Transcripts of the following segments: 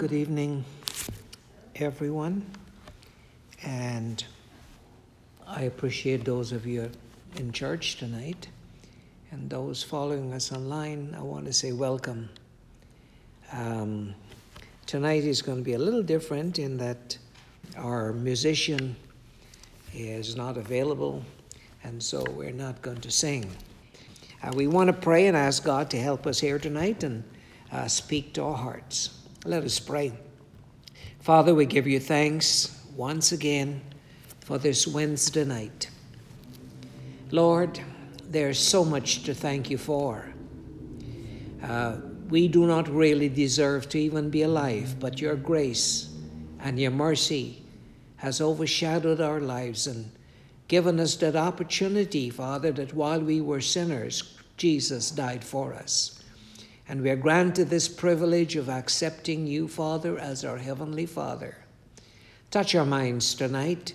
Good evening, everyone. And I appreciate those of you in church tonight. And those following us online, I want to say welcome. Um, tonight is going to be a little different in that our musician is not available, and so we're not going to sing. Uh, we want to pray and ask God to help us here tonight and uh, speak to our hearts. Let us pray. Father, we give you thanks once again for this Wednesday night. Lord, there's so much to thank you for. Uh, we do not really deserve to even be alive, but your grace and your mercy has overshadowed our lives and given us that opportunity, Father, that while we were sinners, Jesus died for us. And we are granted this privilege of accepting you, Father, as our Heavenly Father. Touch our minds tonight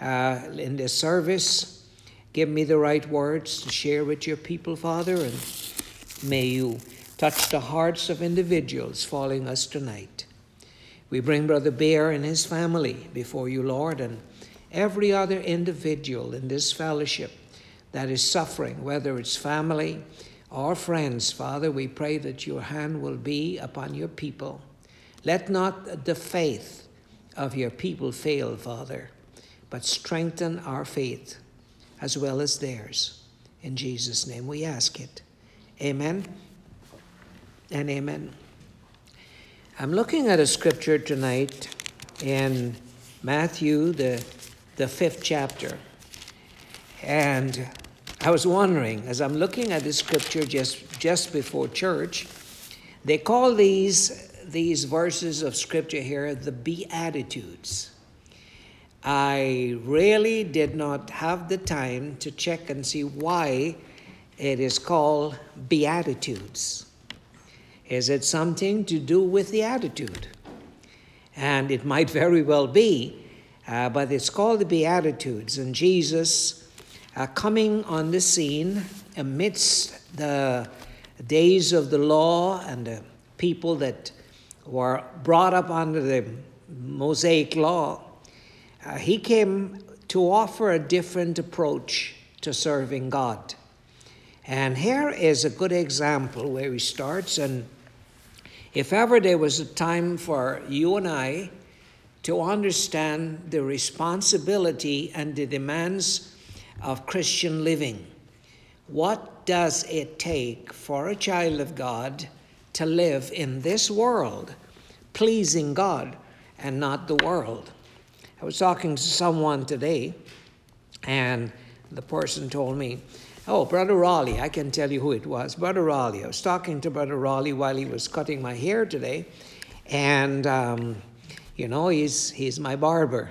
uh, in this service Give me the right words to share with your people, Father, and may you touch the hearts of individuals following us tonight. We bring Brother Bear and his family before you, Lord, and every other individual in this fellowship that is suffering, whether it's family or friends, Father, we pray that your hand will be upon your people. Let not the faith of your people fail, Father, but strengthen our faith as well as theirs. In Jesus' name we ask it. Amen and amen. I'm looking at a scripture tonight in Matthew, the, the fifth chapter. And I was wondering, as I'm looking at this scripture just, just before church, they call these, these verses of scripture here the Beatitudes. I really did not have the time to check and see why it is called Beatitudes. Is it something to do with the attitude? And it might very well be, uh, but it's called the Beatitudes. And Jesus uh, coming on the scene amidst the days of the law and the people that were brought up under the Mosaic law uh, he came to offer a different approach to serving God. And here is a good example where he starts. And if ever there was a time for you and I to understand the responsibility and the demands of Christian living, what does it take for a child of God to live in this world, pleasing God and not the world? I was talking to someone today, and the person told me, Oh, Brother Raleigh, I can tell you who it was. Brother Raleigh. I was talking to Brother Raleigh while he was cutting my hair today, and, um, you know, he's, he's my barber.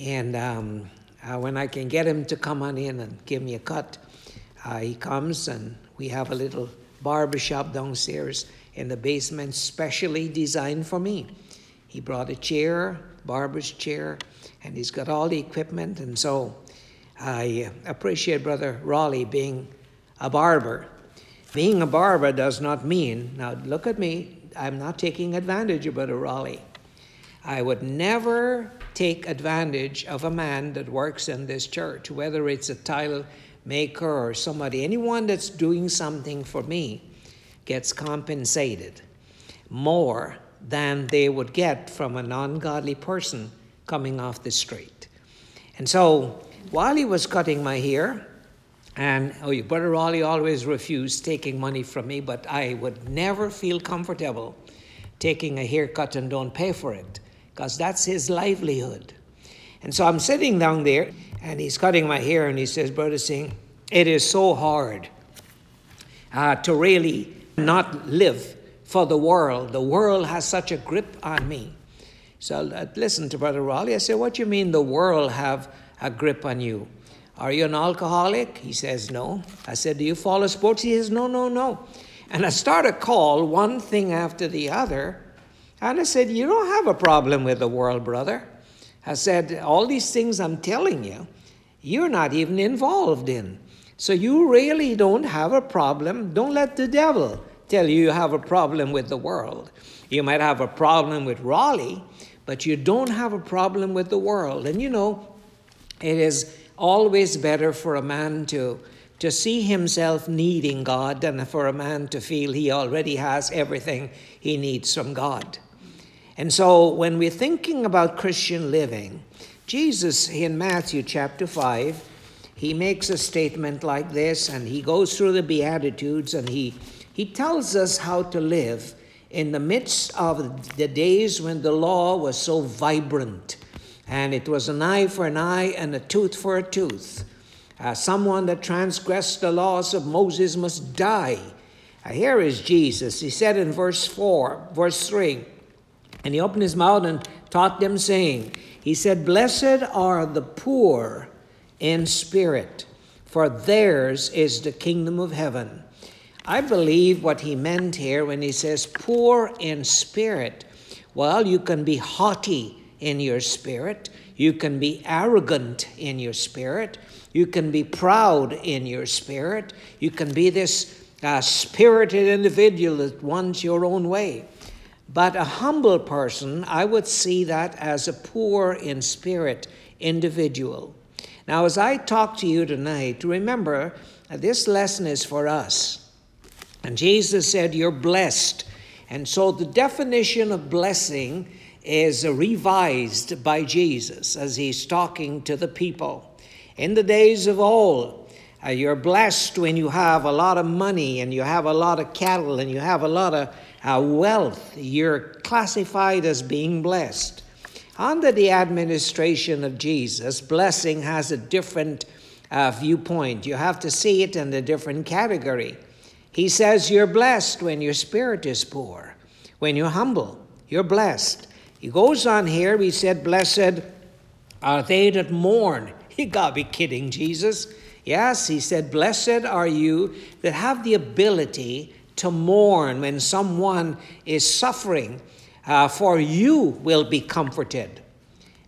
And um, uh, when I can get him to come on in and give me a cut, uh, he comes and we have a little barber shop downstairs in the basement, specially designed for me. He brought a chair, barber's chair, and he's got all the equipment. And so I appreciate Brother Raleigh being a barber. Being a barber does not mean, now look at me, I'm not taking advantage of Brother Raleigh. I would never take advantage of a man that works in this church, whether it's a tile maker or somebody, anyone that's doing something for me gets compensated more than they would get from an ungodly person coming off the street. And so while he was cutting my hair, and oh, Brother Raleigh always refused taking money from me, but I would never feel comfortable taking a haircut and don't pay for it, because that's his livelihood. And so I'm sitting down there, and he's cutting my hair, and he says, Brother Singh, it is so hard uh, to really not live for the world. The world has such a grip on me. So I listened to Brother Raleigh. I said, What do you mean the world have a grip on you? Are you an alcoholic? He says, No. I said, Do you follow sports? He says, No, no, no. And I start a call, one thing after the other. And I said, You don't have a problem with the world, brother. I said, All these things I'm telling you, you're not even involved in. So you really don't have a problem. Don't let the devil tell you you have a problem with the world. You might have a problem with Raleigh, but you don't have a problem with the world. And you know, it is always better for a man to, to see himself needing God than for a man to feel he already has everything he needs from God. And so when we're thinking about Christian living, Jesus in Matthew chapter 5, he makes a statement like this and he goes through the Beatitudes and he, he tells us how to live in the midst of the days when the law was so vibrant and it was an eye for an eye and a tooth for a tooth. Uh, someone that transgressed the laws of Moses must die. Uh, here is Jesus. He said in verse 4, verse 3, and he opened his mouth and taught them, saying, He said, Blessed are the poor in spirit, for theirs is the kingdom of heaven. I believe what he meant here when he says poor in spirit. Well, you can be haughty in your spirit, you can be arrogant in your spirit, you can be proud in your spirit, you can be this uh, spirited individual that wants your own way. But a humble person, I would see that as a poor in spirit individual. Now, as I talk to you tonight, remember this lesson is for us. And Jesus said, You're blessed. And so the definition of blessing is revised by Jesus as he's talking to the people. In the days of old, uh, you're blessed when you have a lot of money and you have a lot of cattle and you have a lot of uh, wealth. You're classified as being blessed. Under the administration of Jesus, blessing has a different uh, viewpoint. You have to see it in a different category. He says you're blessed when your spirit is poor, when you're humble, you're blessed. He goes on here, he said, Blessed are they that mourn. You gotta be kidding, Jesus. Yes, he said, Blessed are you that have the ability to mourn when someone is suffering, uh, for you will be comforted.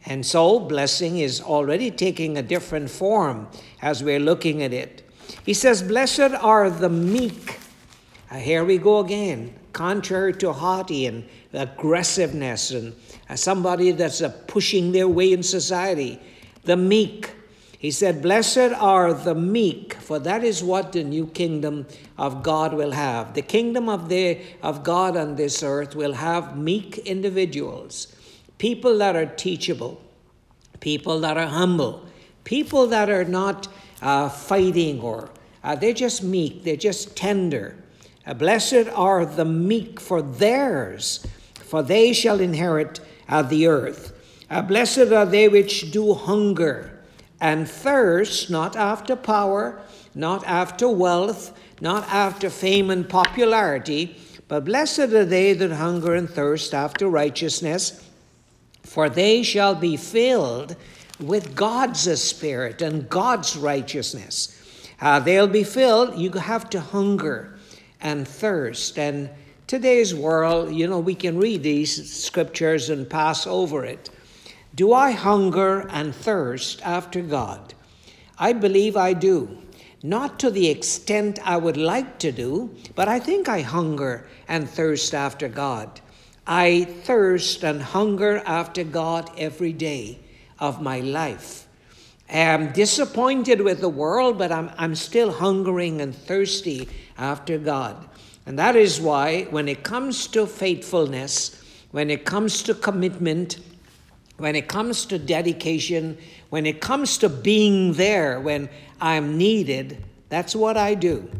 And so, blessing is already taking a different form as we're looking at it. He says, Blessed are the meek. Uh, here we go again, contrary to haughty and aggressiveness and uh, somebody that's uh, pushing their way in society. The meek. He said, Blessed are the meek, for that is what the new kingdom of God will have. The kingdom of, the, of God on this earth will have meek individuals, people that are teachable, people that are humble, people that are not uh, fighting or uh, they're just meek, they're just tender. Uh, blessed are the meek, for theirs, for they shall inherit uh, the earth. Uh, blessed are they which do hunger and thirst, not after power, not after wealth, not after fame and popularity, but blessed are they that hunger and thirst after righteousness, for they shall be filled with God's Spirit and God's righteousness. Uh, they'll be filled. You have to hunger and thirst. And today's world, you know, we can read these scriptures and pass over it. Do I hunger and thirst after God? I believe I do. Not to the extent I would like to do, but I think I hunger and thirst after God. I thirst and hunger after God every day of my life. I'm disappointed with the world, but I'm, I'm still hungering and thirsty after God. And that is why, when it comes to faithfulness, when it comes to commitment, when it comes to dedication, when it comes to being there when I'm needed, that's what I do.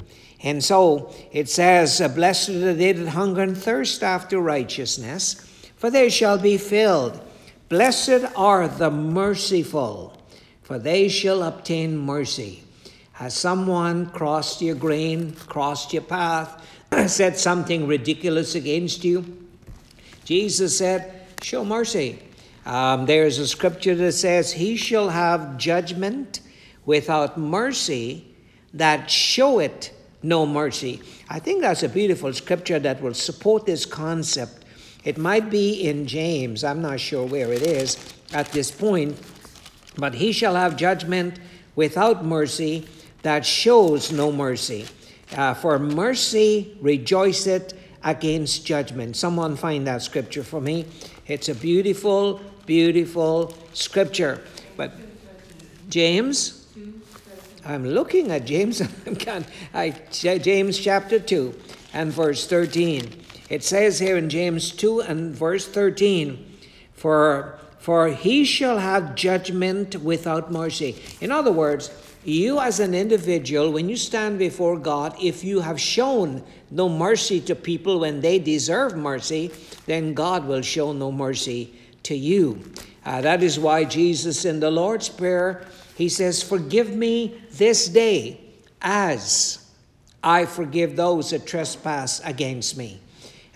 And so it says, Blessed are they that hunger and thirst after righteousness, for they shall be filled. Blessed are the merciful for they shall obtain mercy. Has someone crossed your grain, crossed your path, said something ridiculous against you? Jesus said, Show mercy. Um, there's a scripture that says, He shall have judgment without mercy that showeth no mercy. I think that's a beautiful scripture that will support this concept. It might be in James, I'm not sure where it is at this point, but he shall have judgment without mercy that shows no mercy. Uh, for mercy rejoiceth against judgment. Someone find that scripture for me. It's a beautiful, beautiful scripture. But James, I'm looking at James. I, James chapter 2 and verse 13. It says here in James 2 and verse 13, for, for he shall have judgment without mercy. In other words, you as an individual, when you stand before God, if you have shown no mercy to people when they deserve mercy, then God will show no mercy to you. Uh, that is why Jesus in the Lord's Prayer, he says, Forgive me this day as I forgive those that trespass against me.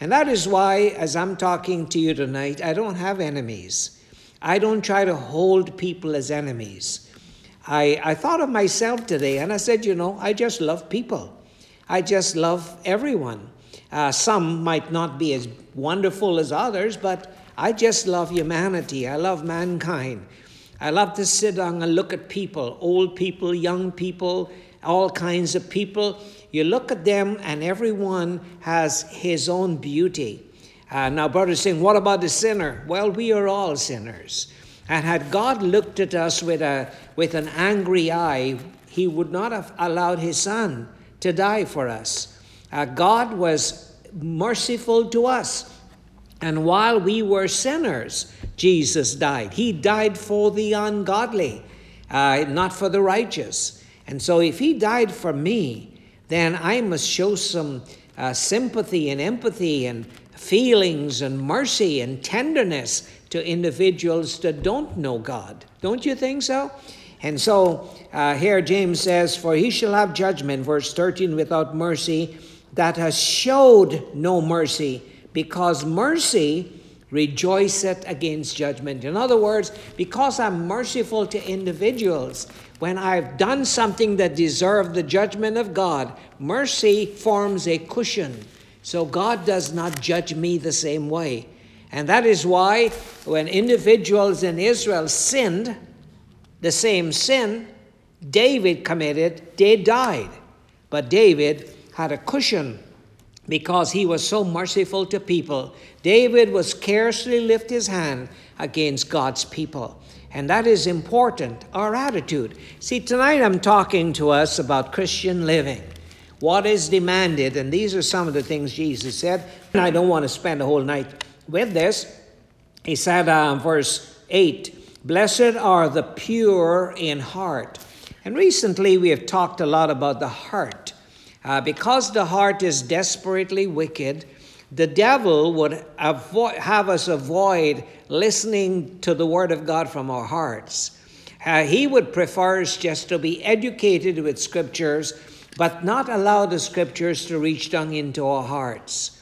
And that is why, as I'm talking to you tonight, I don't have enemies. I don't try to hold people as enemies. I, I thought of myself today and I said, you know, I just love people. I just love everyone. Uh, some might not be as wonderful as others, but I just love humanity. I love mankind. I love to sit down and look at people old people, young people, all kinds of people. You look at them, and everyone has his own beauty. Uh, now, brothers saying, What about the sinner? Well, we are all sinners. And had God looked at us with, a, with an angry eye, he would not have allowed his son to die for us. Uh, God was merciful to us. And while we were sinners, Jesus died. He died for the ungodly, uh, not for the righteous. And so, if He died for me, then I must show some uh, sympathy and empathy and feelings and mercy and tenderness to individuals that don't know God. Don't you think so? And so uh, here James says, For he shall have judgment, verse 13, without mercy, that has showed no mercy, because mercy rejoiceth against judgment. In other words, because I'm merciful to individuals, when I've done something that deserved the judgment of God, mercy forms a cushion. So God does not judge me the same way. And that is why when individuals in Israel sinned, the same sin David committed, they died. But David had a cushion because he was so merciful to people. David would scarcely lift his hand against God's people. And that is important, our attitude. See, tonight I'm talking to us about Christian living. What is demanded, and these are some of the things Jesus said. And I don't want to spend the whole night with this. He said, uh, verse 8, Blessed are the pure in heart. And recently we have talked a lot about the heart. Uh, because the heart is desperately wicked, the devil would avoid, have us avoid listening to the word of God from our hearts. Uh, he would prefer us just to be educated with scriptures, but not allow the scriptures to reach down into our hearts.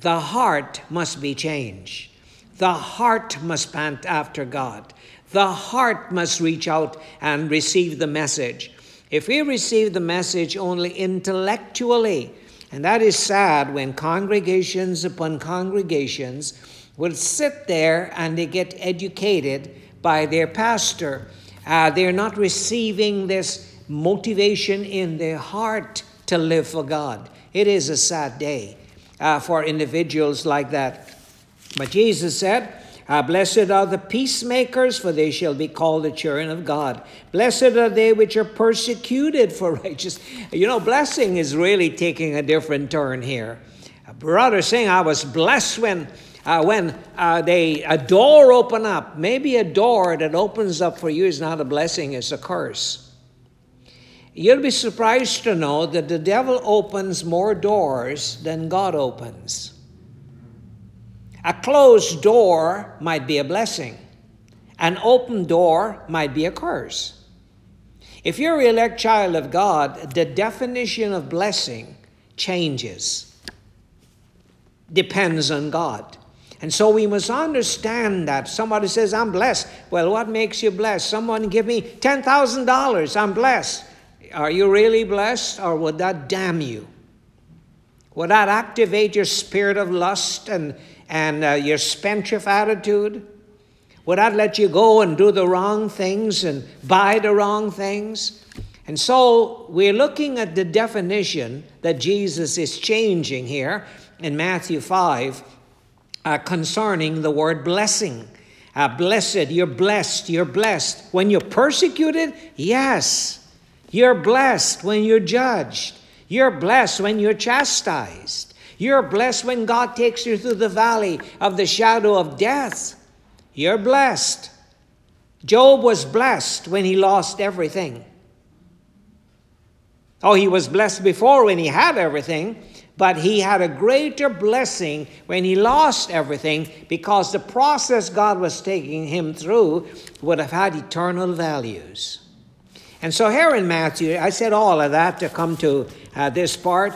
The heart must be changed. The heart must pant after God. The heart must reach out and receive the message. If we receive the message only intellectually, and that is sad when congregations upon congregations will sit there and they get educated by their pastor. Uh, they're not receiving this motivation in their heart to live for God. It is a sad day uh, for individuals like that. But Jesus said, uh, Blessed are the peacemakers, for they shall be called the children of God. Blessed are they which are persecuted for righteousness. You know, blessing is really taking a different turn here. A brother saying, I was blessed when. Uh, when uh, they a door open up maybe a door that opens up for you is not a blessing it's a curse you'll be surprised to know that the devil opens more doors than god opens a closed door might be a blessing, an open door might be a curse. If you're an elect child of God, the definition of blessing changes, depends on God. And so we must understand that. Somebody says, I'm blessed. Well, what makes you blessed? Someone give me $10,000, I'm blessed. Are you really blessed, or would that damn you? Would that activate your spirit of lust and and uh, your spendthrift attitude? Would that let you go and do the wrong things and buy the wrong things? And so we're looking at the definition that Jesus is changing here in Matthew 5 uh, concerning the word blessing. Uh, blessed, you're blessed, you're blessed. When you're persecuted, yes. You're blessed when you're judged. You're blessed when you're chastised. You're blessed when God takes you through the valley of the shadow of death. You're blessed. Job was blessed when he lost everything. Oh, he was blessed before when he had everything, but he had a greater blessing when he lost everything because the process God was taking him through would have had eternal values. And so here in Matthew, I said all of that to come to uh, this part.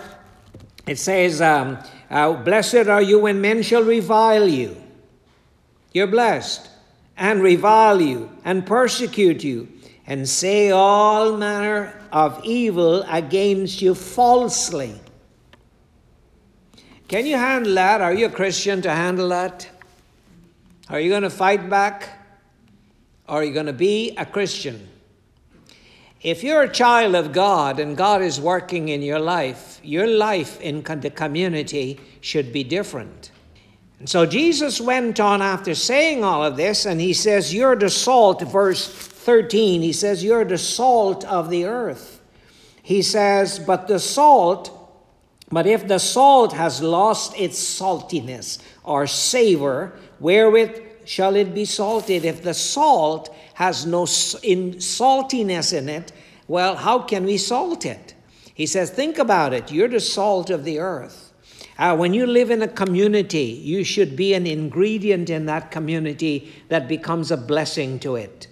It says, um, uh, Blessed are you when men shall revile you. You're blessed. And revile you, and persecute you, and say all manner of evil against you falsely. Can you handle that? Are you a Christian to handle that? Are you going to fight back? Or are you going to be a Christian? If you're a child of God and God is working in your life, your life in the community should be different. And so Jesus went on after saying all of this, and he says, You're the salt, verse 13. He says, You're the salt of the earth. He says, But the salt, but if the salt has lost its saltiness or savor, wherewith shall it be salted? If the salt has no in saltiness in it, well, how can we salt it? He says, think about it. You're the salt of the earth. Uh, when you live in a community, you should be an ingredient in that community that becomes a blessing to it.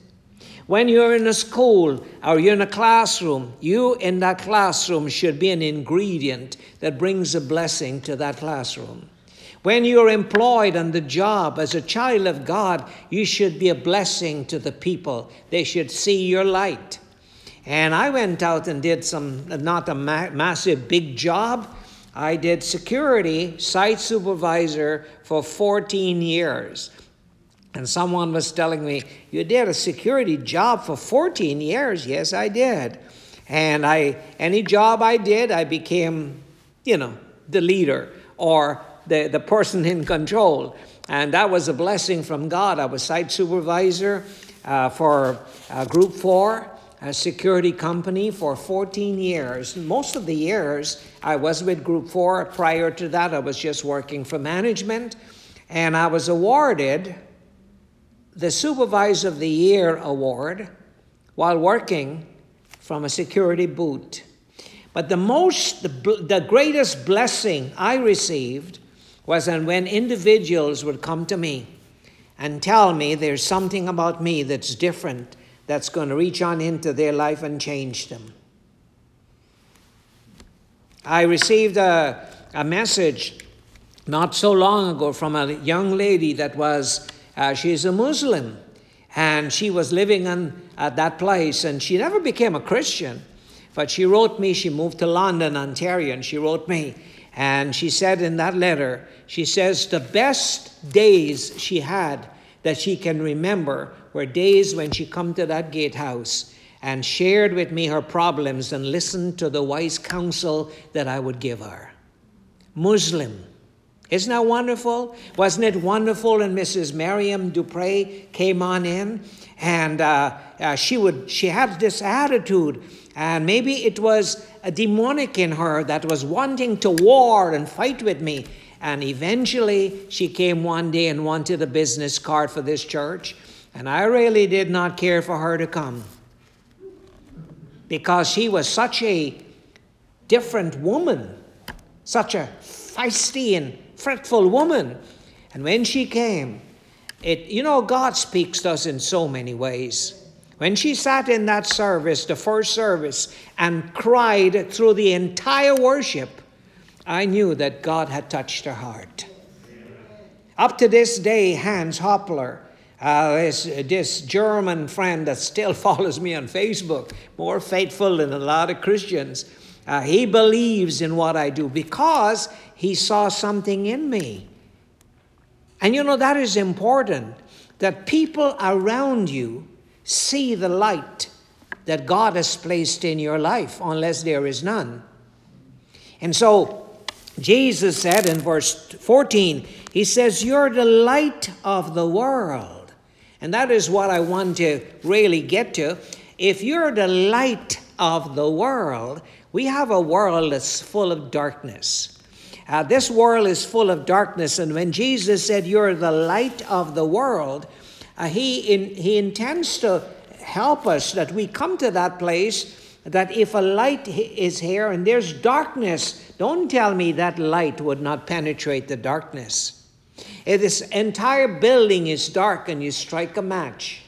When you're in a school or you're in a classroom, you in that classroom should be an ingredient that brings a blessing to that classroom. When you're employed on the job as a child of God, you should be a blessing to the people. They should see your light. And I went out and did some, not a ma- massive big job. I did security, site supervisor for 14 years. And someone was telling me, You did a security job for 14 years? Yes, I did. And I, any job I did, I became, you know, the leader or the, the person in control. And that was a blessing from God. I was site supervisor uh, for uh, Group 4, a security company, for 14 years. Most of the years I was with Group 4. Prior to that, I was just working for management. And I was awarded the Supervisor of the Year award while working from a security boot. But the most, the, the greatest blessing I received was and when individuals would come to me and tell me there's something about me that's different that's going to reach on into their life and change them. I received a, a message not so long ago from a young lady that was, uh, she's a Muslim, and she was living in, at that place, and she never became a Christian. But she wrote me, she moved to London, Ontario, and she wrote me, and she said in that letter, she says the best days she had that she can remember were days when she come to that gatehouse and shared with me her problems and listened to the wise counsel that I would give her. Muslim. Isn't that wonderful? Wasn't it wonderful? And Mrs. Miriam Dupre came on in, and uh, uh, she would she had this attitude and maybe it was a demonic in her that was wanting to war and fight with me. And eventually she came one day and wanted a business card for this church. And I really did not care for her to come because she was such a different woman, such a feisty and fretful woman. And when she came, it, you know, God speaks to us in so many ways. When she sat in that service, the first service, and cried through the entire worship, I knew that God had touched her heart. Up to this day, Hans Hoppler, uh, this, this German friend that still follows me on Facebook, more faithful than a lot of Christians, uh, he believes in what I do because he saw something in me. And you know, that is important that people around you see the light that God has placed in your life, unless there is none. And so, Jesus said in verse 14, He says, You're the light of the world. And that is what I want to really get to. If you're the light of the world, we have a world that's full of darkness. Uh, this world is full of darkness, and when Jesus said, You're the light of the world, he, in, he intends to help us that we come to that place that if a light is here and there's darkness, don't tell me that light would not penetrate the darkness. If this entire building is dark and you strike a match,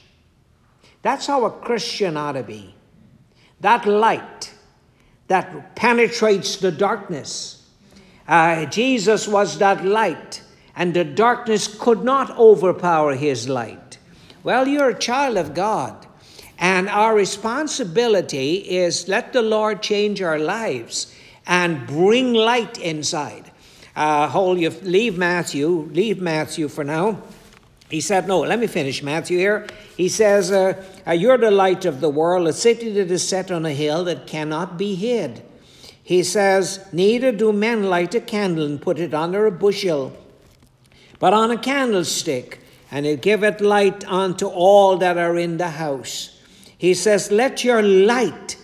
that's how a Christian ought to be. That light that penetrates the darkness uh, Jesus was that light, and the darkness could not overpower his light. Well, you're a child of God, and our responsibility is let the Lord change our lives and bring light inside. Uh, hold you leave Matthew, leave Matthew for now. He said, No, let me finish Matthew here. He says, uh, uh You're the light of the world, a city that is set on a hill that cannot be hid. He says, Neither do men light a candle and put it under a bushel, but on a candlestick, and it giveth light unto all that are in the house. He says, Let your light,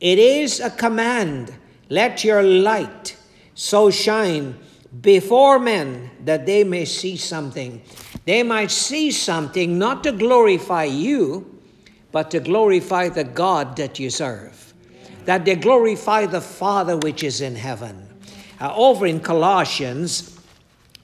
it is a command, let your light so shine before men that they may see something. They might see something not to glorify you, but to glorify the God that you serve that they glorify the Father which is in heaven. Uh, over in Colossians,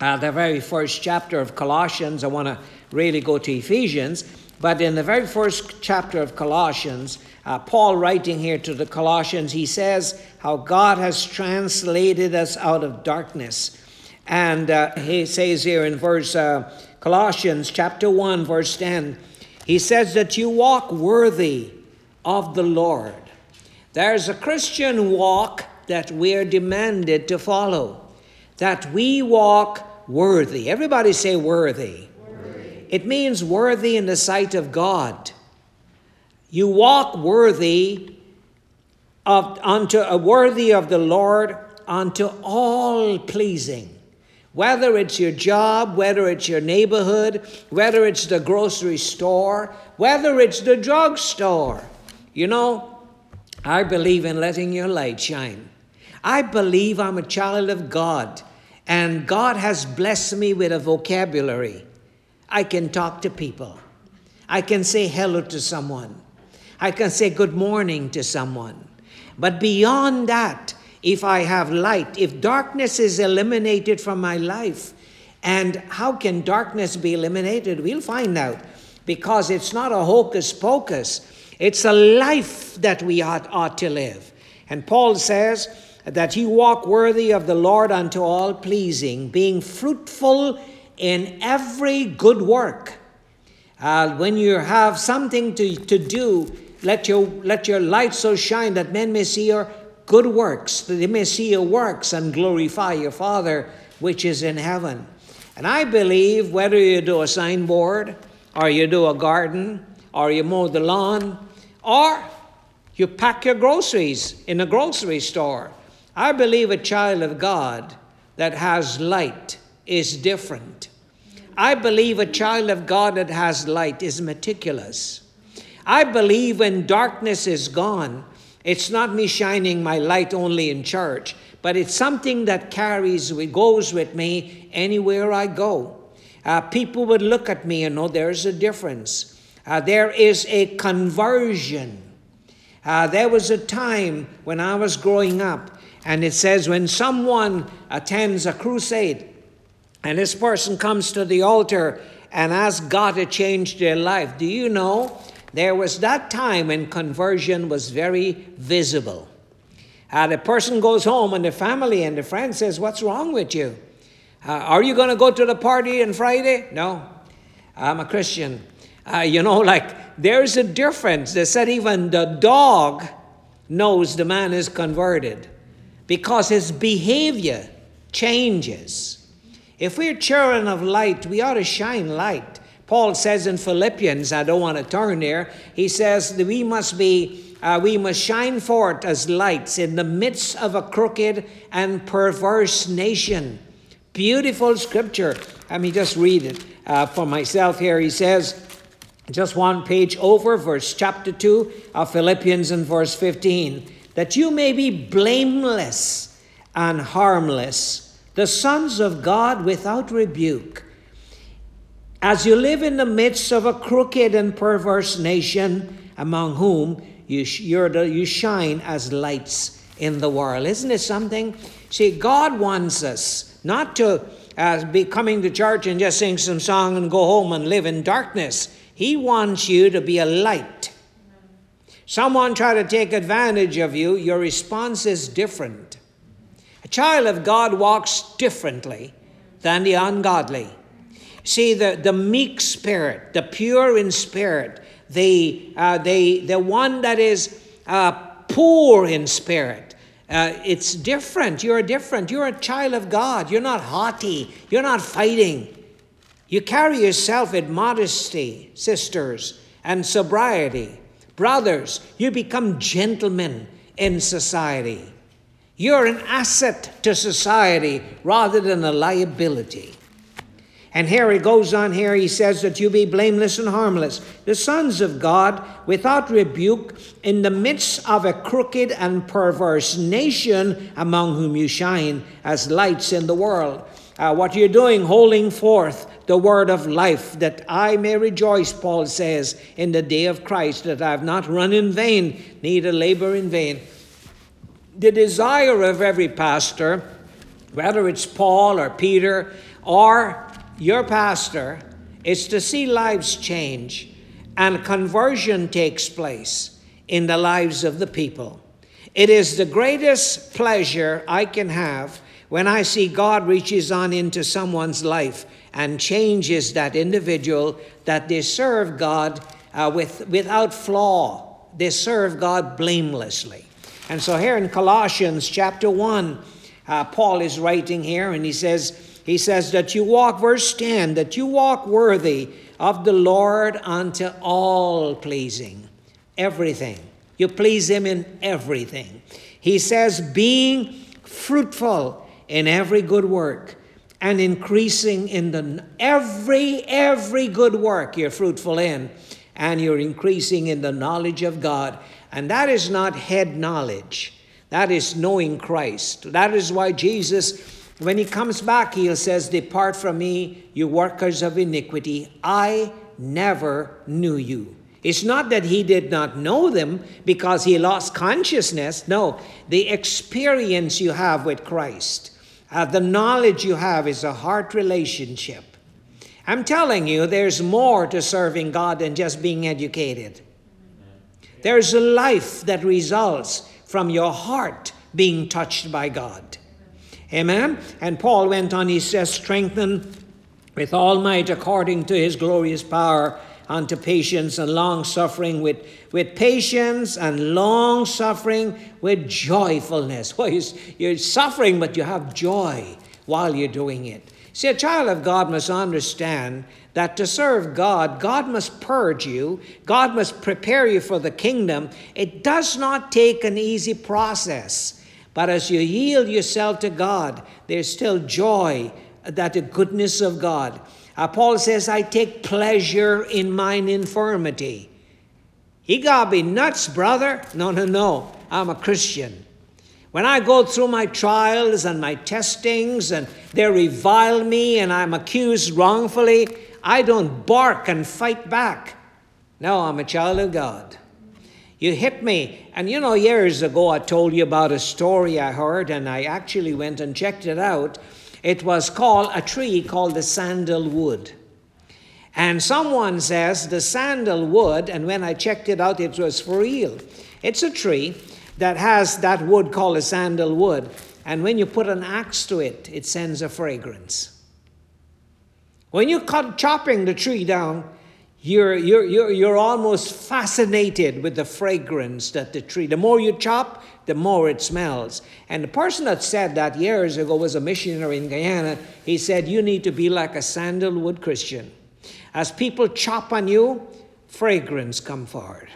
uh, the very first chapter of Colossians, I want to really go to Ephesians, but in the very first chapter of Colossians, uh, Paul writing here to the Colossians, he says how God has translated us out of darkness. And uh, he says here in verse uh, Colossians chapter 1, verse 10, he says that you walk worthy of the Lord there's a Christian walk that we're demanded to follow, that we walk worthy. Everybody say worthy. worthy. It means worthy in the sight of God. You walk worthy of unto a worthy of the Lord unto all pleasing. Whether it's your job, whether it's your neighborhood, whether it's the grocery store, whether it's the drugstore. You know, I believe in letting your light shine. I believe I'm a child of God, and God has blessed me with a vocabulary. I can talk to people. I can say hello to someone. I can say good morning to someone. But beyond that, if I have light, if darkness is eliminated from my life, and how can darkness be eliminated? We'll find out because it's not a hocus pocus. It's a life that we ought, ought to live. And Paul says that you walk worthy of the Lord unto all pleasing, being fruitful in every good work. Uh, when you have something to, to do, let your, let your light so shine that men may see your good works, that they may see your works and glorify your Father which is in heaven. And I believe whether you do a signboard, or you do a garden, or you mow the lawn, or you pack your groceries in a grocery store. I believe a child of God that has light is different. I believe a child of God that has light is meticulous. I believe when darkness is gone, it's not me shining my light only in church, but it's something that carries, goes with me anywhere I go. Uh, people would look at me and know there's a difference. Uh, there is a conversion. Uh, there was a time when I was growing up, and it says when someone attends a crusade and this person comes to the altar and asks God to change their life, do you know there was that time when conversion was very visible? Uh, the person goes home and the family and the friend says, What's wrong with you? Uh, are you going to go to the party on Friday? No, I'm a Christian. Uh, you know, like there's a difference. They said even the dog knows the man is converted because his behavior changes. If we're children of light, we ought to shine light. Paul says in Philippians, I don't want to turn there, he says that we must be uh, we must shine forth as lights in the midst of a crooked and perverse nation. Beautiful scripture. Let me just read it uh, for myself here. He says, just one page over, verse chapter 2 of Philippians and verse 15, that you may be blameless and harmless, the sons of God without rebuke, as you live in the midst of a crooked and perverse nation, among whom you, the, you shine as lights in the world. Isn't it something? See, God wants us not to uh, be coming to church and just sing some song and go home and live in darkness. He wants you to be a light. Someone try to take advantage of you, your response is different. A child of God walks differently than the ungodly. See, the, the meek spirit, the pure in spirit, the, uh, the, the one that is uh, poor in spirit, uh, it's different. You're different. You're a child of God. You're not haughty. You're not fighting. You carry yourself in modesty, sisters, and sobriety. Brothers, you become gentlemen in society. You're an asset to society rather than a liability. And here he goes on here, he says that you be blameless and harmless, the sons of God, without rebuke, in the midst of a crooked and perverse nation, among whom you shine as lights in the world. Uh, what you're doing, holding forth the word of life, that I may rejoice, Paul says, in the day of Christ, that I have not run in vain, neither labor in vain. The desire of every pastor, whether it's Paul or Peter or your pastor, is to see lives change and conversion takes place in the lives of the people. It is the greatest pleasure I can have when I see God reaches on into someone's life and changes that individual, that they serve God uh, with, without flaw. They serve God blamelessly. And so here in Colossians chapter 1, uh, Paul is writing here and he says, he says that you walk, verse 10, that you walk worthy of the Lord unto all pleasing. Everything. You please him in everything. He says, being fruitful in every good work and increasing in the every every good work you're fruitful in and you're increasing in the knowledge of God. And that is not head knowledge. That is knowing Christ. That is why Jesus when he comes back he says depart from me you workers of iniquity. I never knew you. It's not that he did not know them because he lost consciousness. No the experience you have with Christ uh, the knowledge you have is a heart relationship. I'm telling you, there's more to serving God than just being educated. There's a life that results from your heart being touched by God. Amen? And Paul went on, he says, strengthen with all might according to his glorious power unto patience and long suffering with, with patience and long suffering with joyfulness. Well, you're, you're suffering, but you have joy while you're doing it. See, a child of God must understand that to serve God, God must purge you, God must prepare you for the kingdom. It does not take an easy process. But as you yield yourself to God, there's still joy uh, that the goodness of God. Uh, Paul says, I take pleasure in mine infirmity. He got me nuts, brother. No, no, no. I'm a Christian. When I go through my trials and my testings and they revile me and I'm accused wrongfully, I don't bark and fight back. No, I'm a child of God. You hit me. And you know, years ago, I told you about a story I heard, and I actually went and checked it out. It was called a tree called the sandalwood. And someone says the sandalwood, and when I checked it out, it was for real. It's a tree that has that wood called a sandalwood. And when you put an axe to it, it sends a fragrance. When you cut chopping the tree down, you're, you're, you're, you're almost fascinated with the fragrance that the tree, the more you chop, the more it smells. And the person that said that years ago was a missionary in Guyana. He said, You need to be like a sandalwood Christian. As people chop on you, fragrance come forward.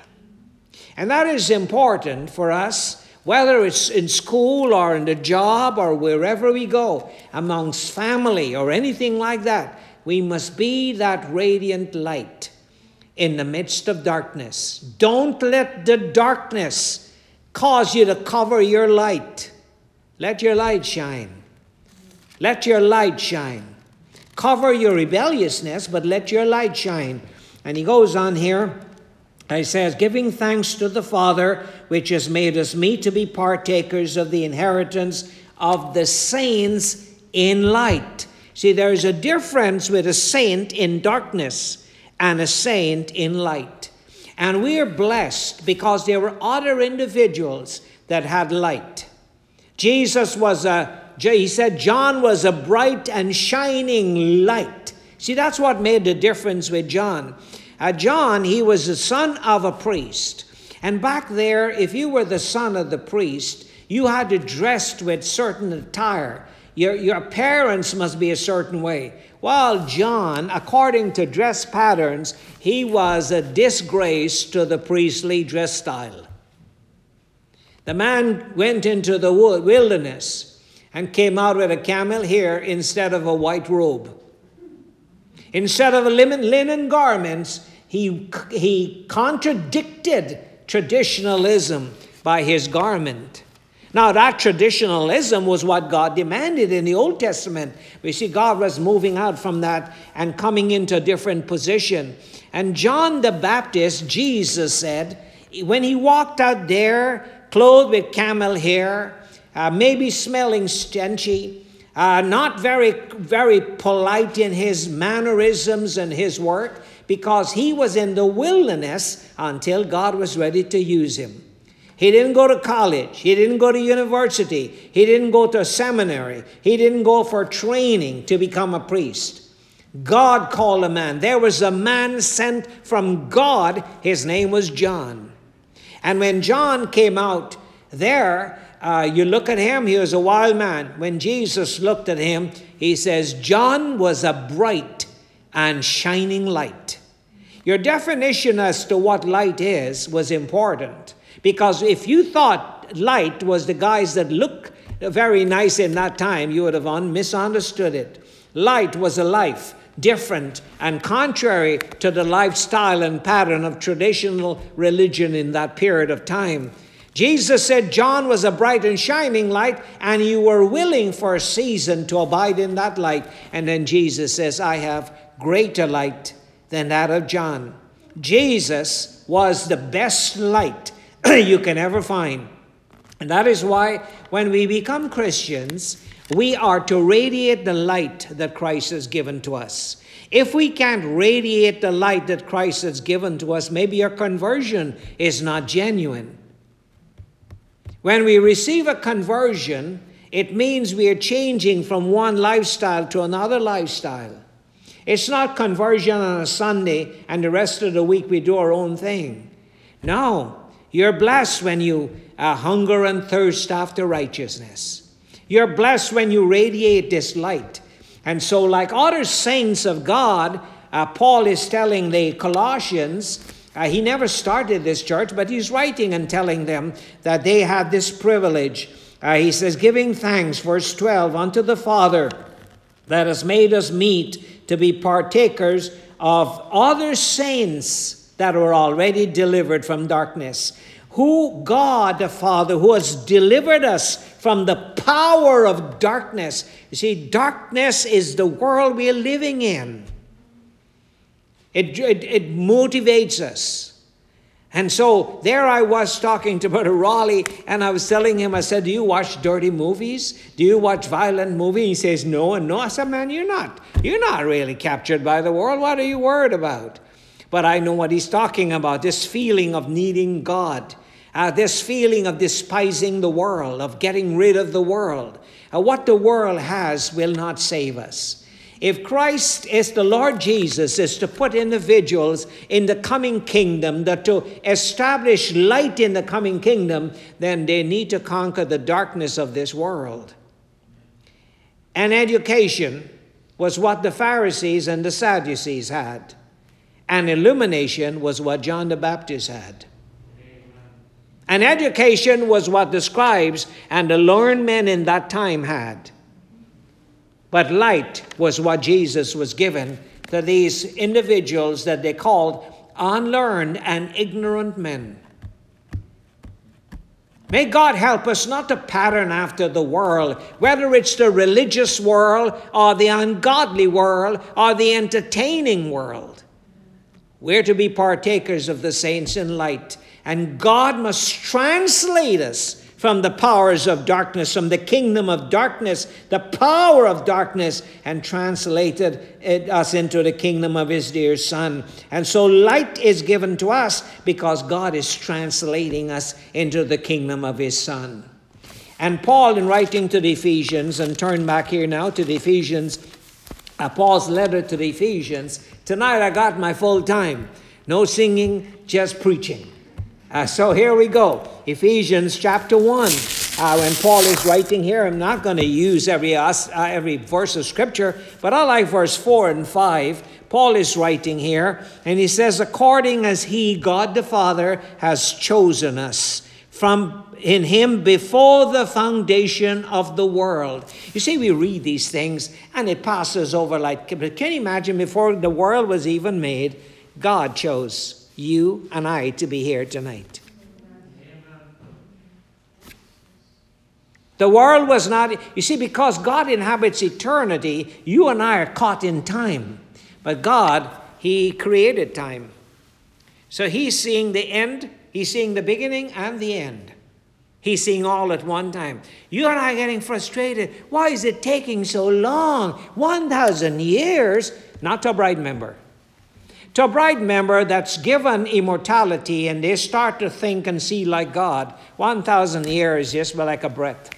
And that is important for us, whether it's in school or in the job or wherever we go, amongst family or anything like that. We must be that radiant light in the midst of darkness. Don't let the darkness cause you to cover your light. Let your light shine. Let your light shine. Cover your rebelliousness, but let your light shine. And he goes on here. He says, giving thanks to the Father, which has made us meet to be partakers of the inheritance of the saints in light. See, there's a difference with a saint in darkness and a saint in light. And we are blessed because there were other individuals that had light. Jesus was a, he said, John was a bright and shining light. See, that's what made the difference with John. Uh, John, he was the son of a priest. And back there, if you were the son of the priest, you had to dress with certain attire. Your, your parents must be a certain way. While John, according to dress patterns, he was a disgrace to the priestly dress style. The man went into the wilderness and came out with a camel hair instead of a white robe. Instead of linen garments, he, he contradicted traditionalism by his garment. Now, that traditionalism was what God demanded in the Old Testament. We see God was moving out from that and coming into a different position. And John the Baptist, Jesus said, when he walked out there, clothed with camel hair, uh, maybe smelling stenchy, uh, not very, very polite in his mannerisms and his work, because he was in the wilderness until God was ready to use him. He didn't go to college. He didn't go to university. He didn't go to a seminary. He didn't go for training to become a priest. God called a man. There was a man sent from God. His name was John. And when John came out there, uh, you look at him, he was a wild man. When Jesus looked at him, he says, John was a bright and shining light. Your definition as to what light is was important because if you thought light was the guys that look very nice in that time, you would have misunderstood it. Light was a life different and contrary to the lifestyle and pattern of traditional religion in that period of time. Jesus said John was a bright and shining light, and you were willing for a season to abide in that light. And then Jesus says, I have greater light than that of John. Jesus was the best light you can ever find. And that is why when we become Christians, we are to radiate the light that Christ has given to us. If we can't radiate the light that Christ has given to us, maybe our conversion is not genuine. When we receive a conversion, it means we are changing from one lifestyle to another lifestyle. It's not conversion on a Sunday and the rest of the week we do our own thing. No, you're blessed when you uh, hunger and thirst after righteousness. You're blessed when you radiate this light. And so, like other saints of God, uh, Paul is telling the Colossians, uh, he never started this church, but he's writing and telling them that they had this privilege. Uh, he says, giving thanks, verse 12, unto the Father that has made us meet to be partakers of other saints that were already delivered from darkness. Who God the Father, who has delivered us from the power of darkness. You see, darkness is the world we are living in. It, it, it motivates us. And so there I was talking to Brother Raleigh, and I was telling him, I said, Do you watch dirty movies? Do you watch violent movies? He says, No and no. I said, Man, you're not. You're not really captured by the world. What are you worried about? But I know what he's talking about this feeling of needing God, uh, this feeling of despising the world, of getting rid of the world. Uh, what the world has will not save us. If Christ is the Lord Jesus, is to put individuals in the coming kingdom, that to establish light in the coming kingdom, then they need to conquer the darkness of this world. And education was what the Pharisees and the Sadducees had, and illumination was what John the Baptist had. And education was what the scribes and the learned men in that time had. But light was what Jesus was given to these individuals that they called unlearned and ignorant men. May God help us not to pattern after the world, whether it's the religious world or the ungodly world or the entertaining world. We're to be partakers of the saints in light, and God must translate us from the powers of darkness, from the kingdom of darkness, the power of darkness, and translated us into the kingdom of his dear Son. And so light is given to us because God is translating us into the kingdom of his Son. And Paul, in writing to the Ephesians, and turn back here now to the Ephesians, uh, Paul's letter to the Ephesians, tonight I got my full time. No singing, just preaching. Uh, so here we go. Ephesians chapter 1. Uh, when Paul is writing here, I'm not going to use every, uh, every verse of scripture, but I like verse 4 and 5. Paul is writing here, and he says, According as he, God the Father, has chosen us from in him before the foundation of the world. You see, we read these things and it passes over like, but can you imagine before the world was even made, God chose you and I to be here tonight. The world was not, you see, because God inhabits eternity, you and I are caught in time. But God, He created time. So He's seeing the end, He's seeing the beginning and the end. He's seeing all at one time. You and I are getting frustrated. Why is it taking so long? 1,000 years? Not to a bride member to a bride member that's given immortality and they start to think and see like God, 1,000 years is just like a breath.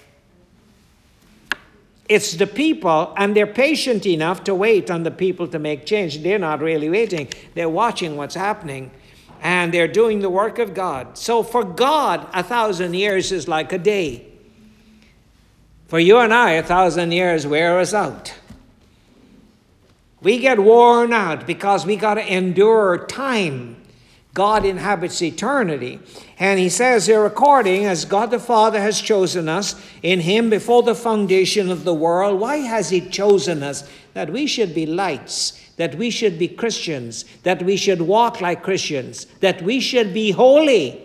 It's the people, and they're patient enough to wait on the people to make change. They're not really waiting, they're watching what's happening and they're doing the work of God. So for God, a thousand years is like a day. For you and I, a thousand years wear us out. We get worn out because we got to endure time. God inhabits eternity. And he says here, according as God the Father has chosen us in him before the foundation of the world. Why has he chosen us? That we should be lights, that we should be Christians, that we should walk like Christians, that we should be holy.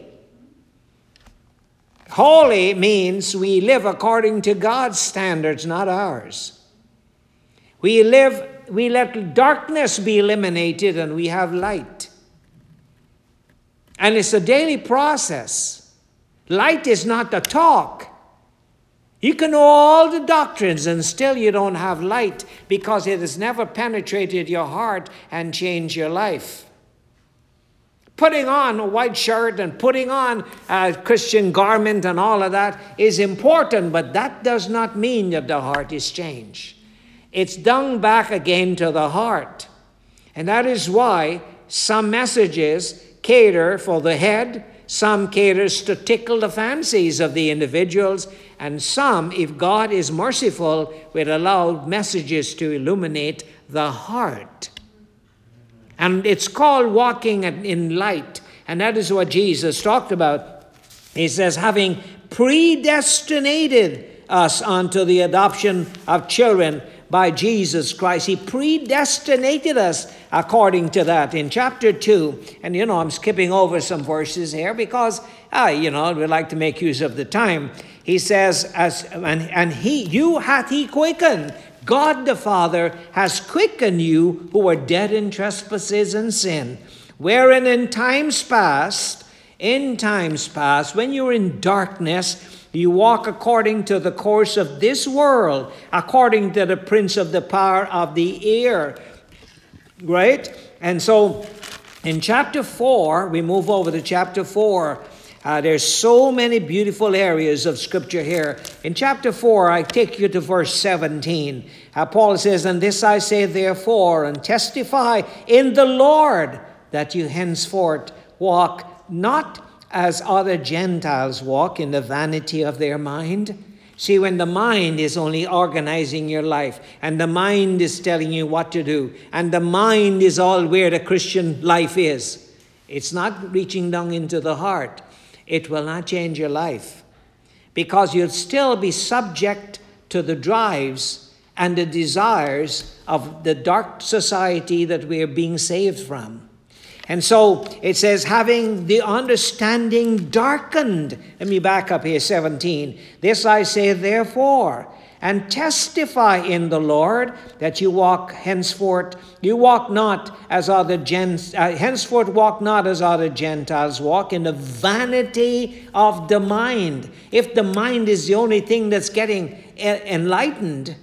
Holy means we live according to God's standards, not ours. We live we let darkness be eliminated and we have light. And it's a daily process. Light is not the talk. You can know all the doctrines and still you don't have light because it has never penetrated your heart and changed your life. Putting on a white shirt and putting on a Christian garment and all of that is important, but that does not mean that the heart is changed. It's dung back again to the heart. And that is why some messages cater for the head, some caters to tickle the fancies of the individuals, and some, if God is merciful, will allow messages to illuminate the heart. And it's called walking in light, and that is what Jesus talked about. He says, having predestinated us unto the adoption of children by Jesus Christ. He predestinated us according to that in chapter 2. And you know, I'm skipping over some verses here because, uh, you know, we like to make use of the time. He says, as, and, and he, you hath he quickened. God the Father has quickened you who were dead in trespasses and sin, wherein in times past, in times past, when you were in darkness, you walk according to the course of this world, according to the prince of the power of the air. Right? And so in chapter 4, we move over to chapter 4. Uh, there's so many beautiful areas of scripture here. In chapter 4, I take you to verse 17. Uh, Paul says, And this I say therefore, and testify in the Lord, that you henceforth walk not as other Gentiles walk in the vanity of their mind. See, when the mind is only organizing your life, and the mind is telling you what to do, and the mind is all where the Christian life is, it's not reaching down into the heart. It will not change your life because you'll still be subject to the drives and the desires of the dark society that we are being saved from. And so it says, having the understanding darkened. Let me back up here, 17. This I say, therefore, and testify in the Lord that you walk henceforth, you walk not as other gents, uh, henceforth walk not as other Gentiles walk in the vanity of the mind. If the mind is the only thing that's getting enlightened,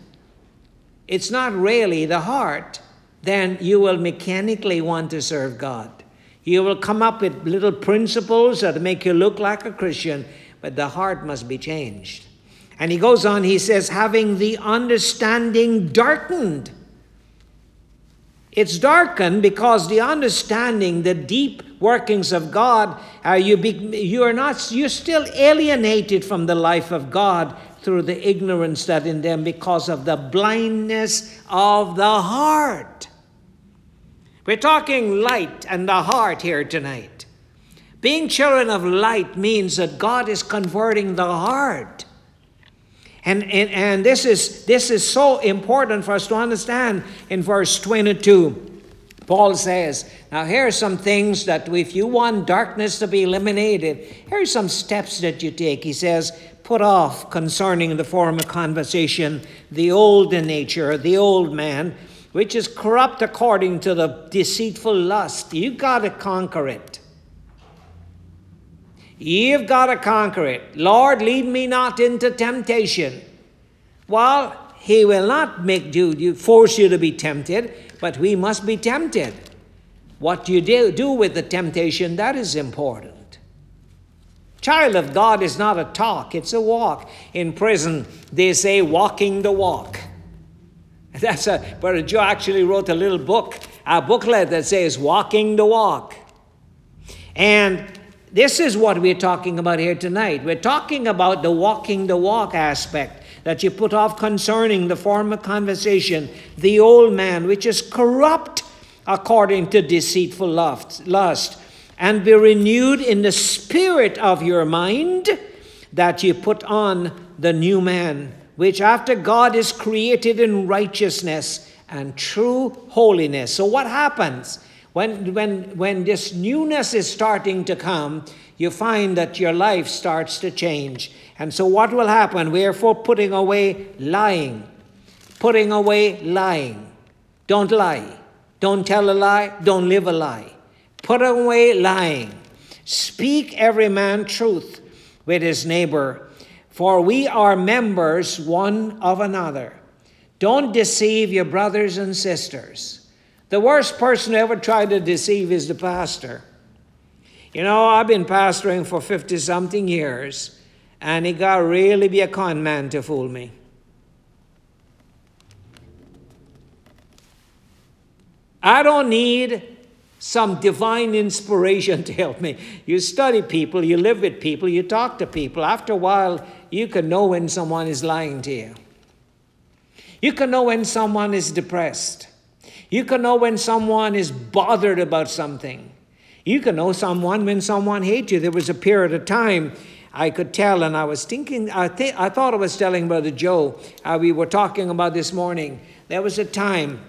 it's not really the heart then you will mechanically want to serve God. You will come up with little principles that make you look like a Christian, but the heart must be changed. And he goes on, he says, having the understanding darkened. It's darkened because the understanding, the deep workings of God, uh, you, be, you are not, you're still alienated from the life of God through the ignorance that in them because of the blindness of the heart. We're talking light and the heart here tonight. Being children of light means that God is converting the heart. And, and, and this, is, this is so important for us to understand in verse 22. Paul says, Now, here are some things that if you want darkness to be eliminated, here are some steps that you take. He says, Put off concerning the former conversation the old nature, the old man, which is corrupt according to the deceitful lust. You got to conquer it. You've got to conquer it. Lord, lead me not into temptation. Well, He will not make you, force you to be tempted, but we must be tempted. What you do, do with the temptation, that is important. Child of God is not a talk, it's a walk. In prison, they say walking the walk. That's a, Brother Joe actually wrote a little book, a booklet that says Walking the Walk. And this is what we're talking about here tonight. We're talking about the walking the walk aspect that you put off concerning the former conversation, the old man, which is corrupt according to deceitful lust, and be renewed in the spirit of your mind, that you put on the new man which after God is created in righteousness and true holiness. So, what happens? When, when, when this newness is starting to come, you find that your life starts to change. And so, what will happen? Wherefore, putting away lying. Putting away lying. Don't lie. Don't tell a lie. Don't live a lie. Put away lying. Speak every man truth with his neighbor for we are members one of another. Don't deceive your brothers and sisters. The worst person ever tried to deceive is the pastor. You know, I've been pastoring for 50 something years, and it got really be a con man to fool me. I don't need some divine inspiration to help me. You study people, you live with people, you talk to people. After a while, you can know when someone is lying to you. You can know when someone is depressed. You can know when someone is bothered about something. You can know someone when someone hates you. There was a period of time I could tell, and I was thinking, I, th- I thought I was telling Brother Joe, uh, we were talking about this morning. There was a time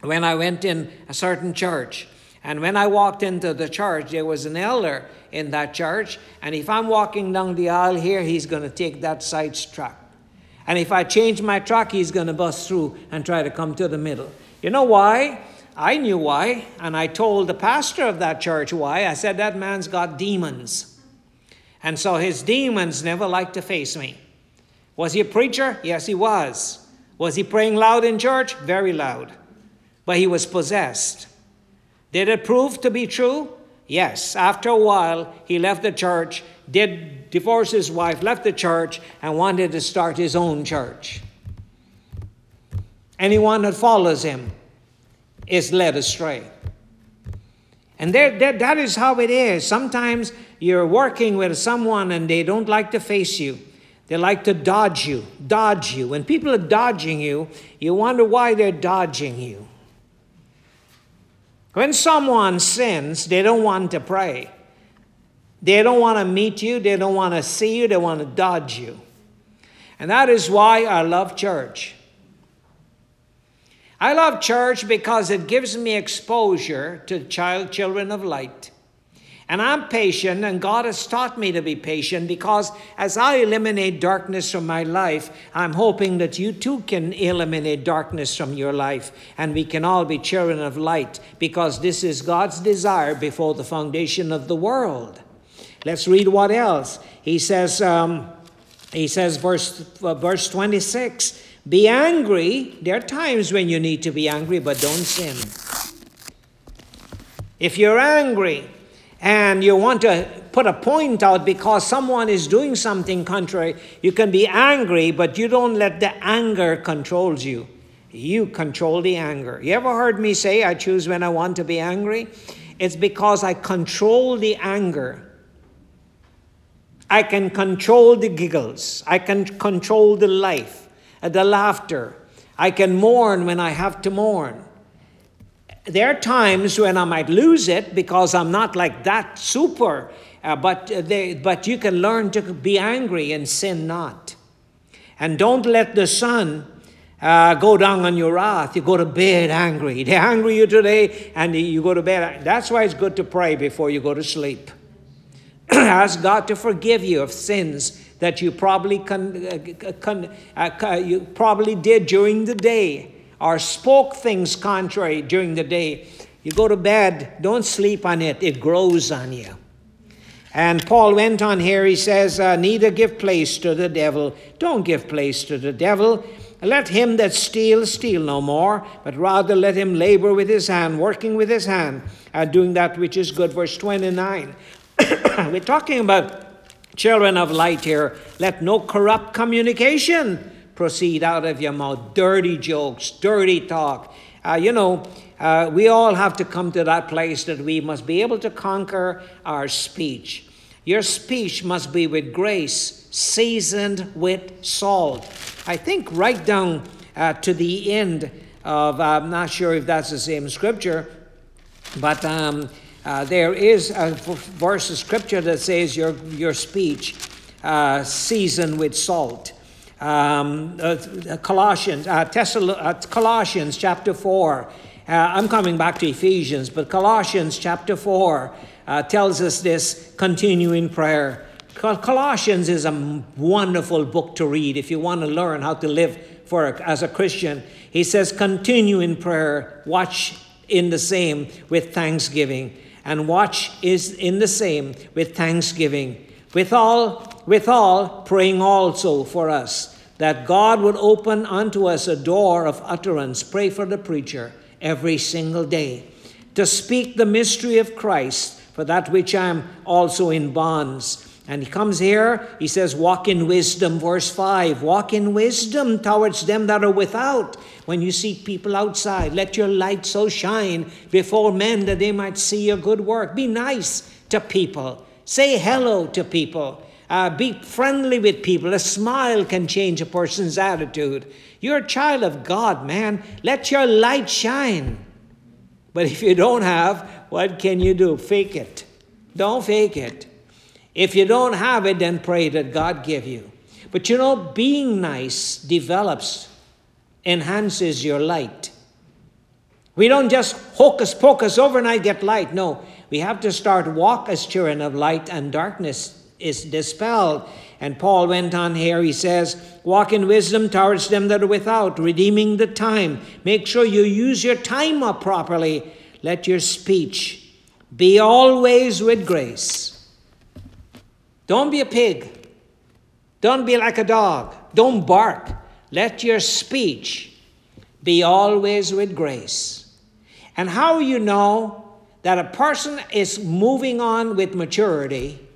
when I went in a certain church and when I walked into the church, there was an elder in that church. And if I'm walking down the aisle here, he's going to take that side track. And if I change my track, he's going to bust through and try to come to the middle. You know why? I knew why. And I told the pastor of that church why. I said, That man's got demons. And so his demons never like to face me. Was he a preacher? Yes, he was. Was he praying loud in church? Very loud. But he was possessed. Did it prove to be true? Yes. After a while, he left the church, did divorce his wife, left the church, and wanted to start his own church. Anyone that follows him is led astray. And there, there, that is how it is. Sometimes you're working with someone and they don't like to face you. They like to dodge you, dodge you. When people are dodging you, you wonder why they're dodging you. When someone sins, they don't want to pray. They don't want to meet you, they don't want to see you, they want to dodge you. And that is why I love church. I love church because it gives me exposure to child children of light. And I'm patient, and God has taught me to be patient because as I eliminate darkness from my life, I'm hoping that you too can eliminate darkness from your life, and we can all be children of light because this is God's desire before the foundation of the world. Let's read what else. He says, um, he says, verse, uh, verse 26 Be angry. There are times when you need to be angry, but don't sin. If you're angry, and you want to put a point out because someone is doing something contrary, you can be angry, but you don't let the anger controls you. You control the anger. You ever heard me say, I choose when I want to be angry? It's because I control the anger. I can control the giggles. I can control the life, the laughter. I can mourn when I have to mourn there are times when I might lose it because I'm not like that super, uh, but, uh, they, but you can learn to be angry and sin not. And don't let the sun uh, go down on your wrath. You go to bed angry. They angry you today and you go to bed. That's why it's good to pray before you go to sleep. Ask God to forgive you of sins that you probably, con, uh, con, uh, you probably did during the day or spoke things contrary during the day, you go to bed, don't sleep on it, it grows on you. And Paul went on here, he says, uh, Neither give place to the devil. Don't give place to the devil. Let him that steals steal no more, but rather let him labor with his hand, working with his hand, uh, doing that which is good. Verse 29. We're talking about children of light here. Let no corrupt communication proceed out of your mouth. Dirty jokes, dirty talk. Uh, you know, uh, we all have to come to that place that we must be able to conquer our speech. Your speech must be with grace, seasoned with salt. I think right down uh, to the end of, I'm not sure if that's the same scripture, but um, uh, there is a verse of scripture that says your, your speech uh, seasoned with salt um, uh, Colossians, uh, Thessal- uh, Colossians chapter 4. Uh, I'm coming back to Ephesians, but Colossians chapter 4 uh, tells us this continuing prayer. Colossians is a wonderful book to read if you want to learn how to live for a, as a Christian. He says, continue in prayer, watch in the same with thanksgiving, and watch is in the same with thanksgiving. With all, with all, praying also for us that God would open unto us a door of utterance. Pray for the preacher every single day to speak the mystery of Christ, for that which I am also in bonds. And he comes here, he says, Walk in wisdom, verse 5. Walk in wisdom towards them that are without. When you see people outside, let your light so shine before men that they might see your good work. Be nice to people, say hello to people. Uh, be friendly with people. A smile can change a person's attitude. You're a child of God, man. Let your light shine. But if you don't have, what can you do? Fake it. Don't fake it. If you don't have it, then pray that God give you. But you know, being nice develops, enhances your light. We don't just hocus pocus overnight get light. No, we have to start walk as children of light and darkness is dispelled. And Paul went on here, he says, Walk in wisdom towards them that are without, redeeming the time. Make sure you use your time up properly. Let your speech be always with grace. Don't be a pig. Don't be like a dog. Don't bark. Let your speech be always with grace. And how you know that a person is moving on with maturity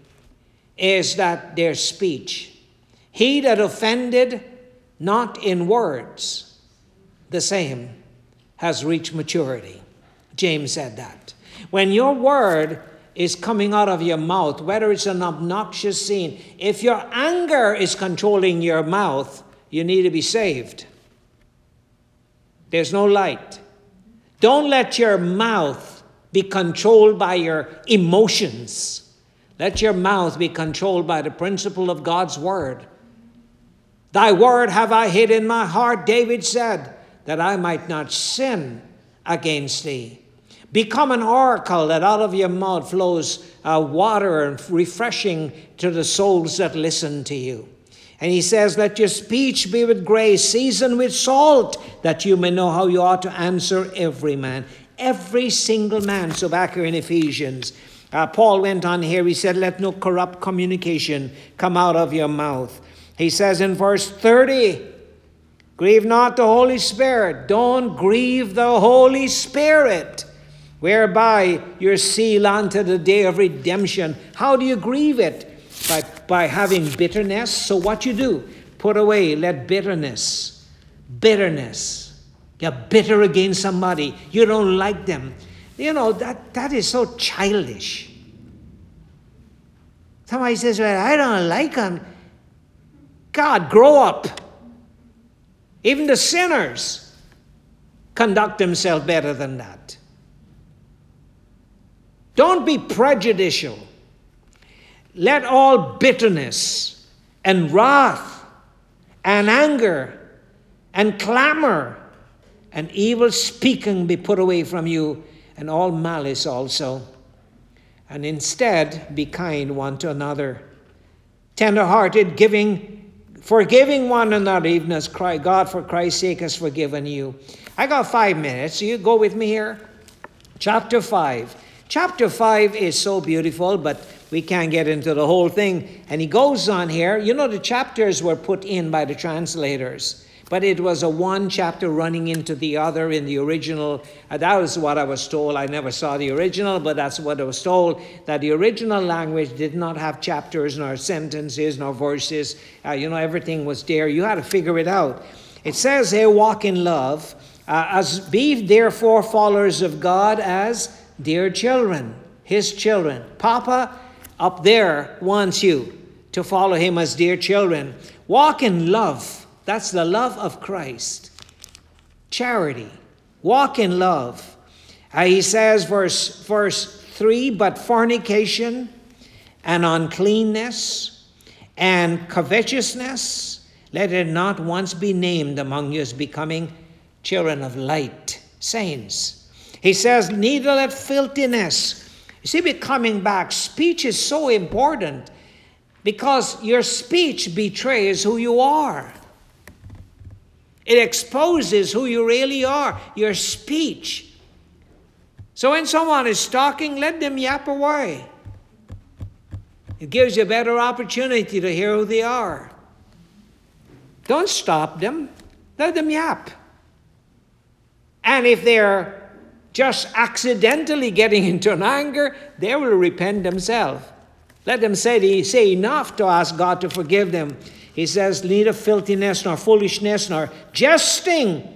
is that their speech. He that offended not in words, the same has reached maturity. James said that. When your word is coming out of your mouth, whether it's an obnoxious scene, if your anger is controlling your mouth, you need to be saved. There's no light. Don't let your mouth be controlled by your emotions. Let your mouth be controlled by the principle of God's word. Thy word have I hid in my heart, David said, that I might not sin against thee. Become an oracle that out of your mouth flows uh, water and refreshing to the souls that listen to you. And he says, Let your speech be with grace, seasoned with salt, that you may know how you ought to answer every man. Every single man. So back here in Ephesians, uh, Paul went on here, he said, Let no corrupt communication come out of your mouth. He says in verse 30, Grieve not the Holy Spirit. Don't grieve the Holy Spirit, whereby you're sealed unto the day of redemption. How do you grieve it? By, by having bitterness. So what you do, put away, let bitterness, bitterness. You're bitter against somebody. You don't like them. You know, that, that is so childish. Somebody says, well, I don't like them. God, grow up. Even the sinners conduct themselves better than that. Don't be prejudicial. Let all bitterness and wrath and anger and clamor and evil speaking be put away from you, and all malice also. And instead be kind one to another, tender hearted, giving, forgiving one another, even as Christ, God for Christ's sake has forgiven you. I got five minutes. You go with me here. Chapter 5. Chapter 5 is so beautiful, but we can't get into the whole thing. And he goes on here. You know, the chapters were put in by the translators. But it was a one chapter running into the other in the original. Uh, that was what I was told. I never saw the original, but that's what I was told that the original language did not have chapters, nor sentences, nor verses. Uh, you know, everything was there. You had to figure it out. It says here, walk in love, uh, as be therefore followers of God as dear children, his children. Papa up there wants you to follow him as dear children. Walk in love that's the love of Christ. Charity. Walk in love. Uh, he says, verse, verse 3 But fornication and uncleanness and covetousness, let it not once be named among you as becoming children of light, saints. He says, Neither let filthiness. You see, becoming back, speech is so important because your speech betrays who you are. It exposes who you really are, your speech. So when someone is talking, let them yap away. It gives you a better opportunity to hear who they are. Don't stop them, let them yap. And if they're just accidentally getting into an anger, they will repent themselves. Let them say, say enough to ask God to forgive them he says, Neither filthiness nor foolishness nor jesting,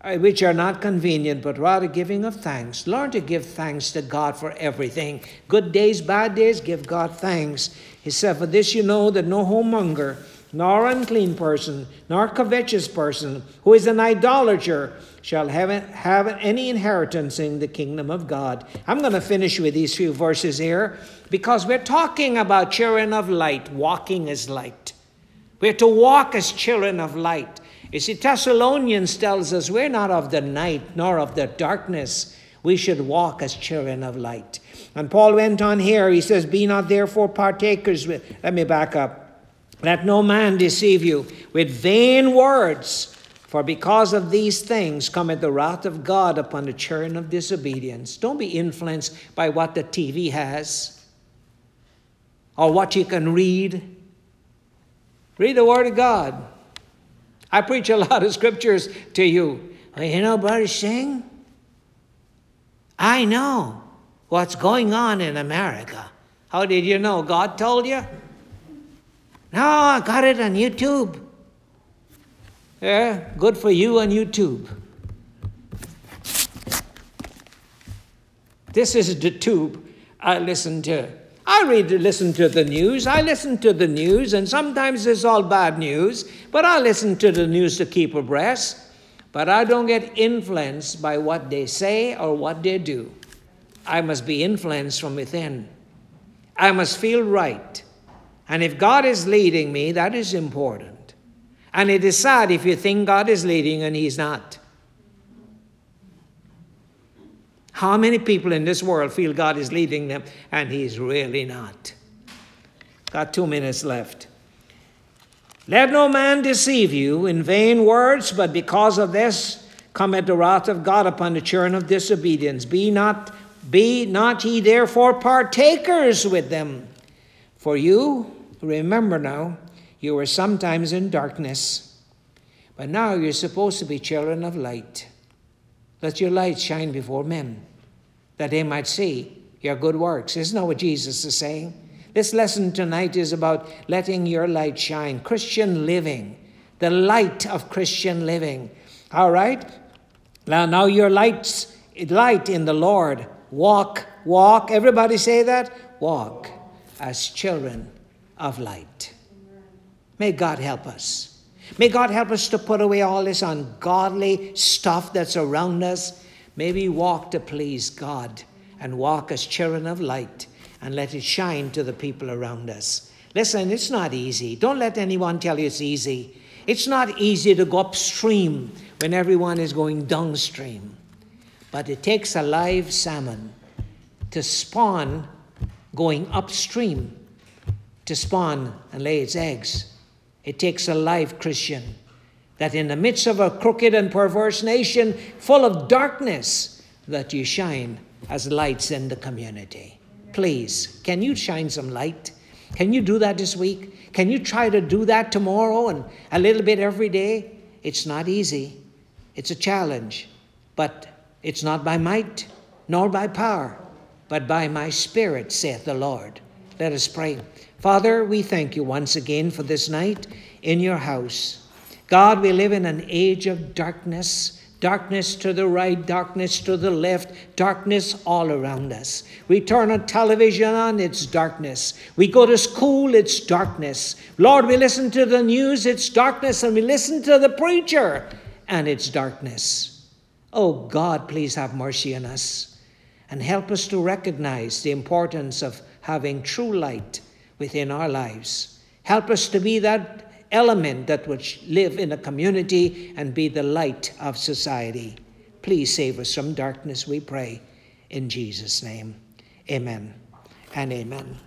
uh, which are not convenient, but rather giving of thanks. Learn to give thanks to God for everything. Good days, bad days, give God thanks. He said, For this you know that no whoremonger, nor unclean person, nor covetous person, who is an idolater, shall have, have any inheritance in the kingdom of God. I'm going to finish with these few verses here because we're talking about children of light, walking as light. We're to walk as children of light. You see, Thessalonians tells us we're not of the night nor of the darkness. We should walk as children of light. And Paul went on here, he says, Be not therefore partakers with, let me back up. Let no man deceive you with vain words, for because of these things cometh the wrath of God upon the children of disobedience. Don't be influenced by what the TV has or what you can read Read the Word of God. I preach a lot of scriptures to you. You know, Brother Singh, I know what's going on in America. How did you know? God told you? No, I got it on YouTube. Yeah, good for you on YouTube. This is the tube I listen to. I read, listen to the news. I listen to the news, and sometimes it's all bad news, but I listen to the news to keep abreast. But I don't get influenced by what they say or what they do. I must be influenced from within. I must feel right. And if God is leading me, that is important. And it is sad if you think God is leading and He's not. How many people in this world feel God is leading them and He's really not? Got two minutes left. Let no man deceive you in vain words, but because of this cometh the wrath of God upon the children of disobedience. Be not, be not ye therefore partakers with them. For you, remember now, you were sometimes in darkness, but now you're supposed to be children of light. Let your light shine before men, that they might see your good works. Isn't that what Jesus is saying? This lesson tonight is about letting your light shine, Christian living, the light of Christian living. All right? Now, now your light's light in the Lord. Walk, walk. Everybody say that? Walk as children of light. May God help us. May God help us to put away all this ungodly stuff that's around us. May we walk to please God and walk as children of light and let it shine to the people around us. Listen, it's not easy. Don't let anyone tell you it's easy. It's not easy to go upstream when everyone is going downstream. But it takes a live salmon to spawn going upstream, to spawn and lay its eggs. It takes a live Christian that in the midst of a crooked and perverse nation full of darkness, that you shine as lights in the community. Please, can you shine some light? Can you do that this week? Can you try to do that tomorrow and a little bit every day? It's not easy. It's a challenge. But it's not by might nor by power, but by my spirit, saith the Lord. Let us pray. Father, we thank you once again for this night in your house. God, we live in an age of darkness Darkness to the right, darkness to the left, darkness all around us. We turn a television on, it's darkness. We go to school, it's darkness. Lord, we listen to the news, it's darkness. And we listen to the preacher, and it's darkness. Oh God, please have mercy on us and help us to recognize the importance of having true light within our lives. Help us to be that element that would live in a community and be the light of society. Please save us from darkness, we pray. In Jesus' name, amen and amen.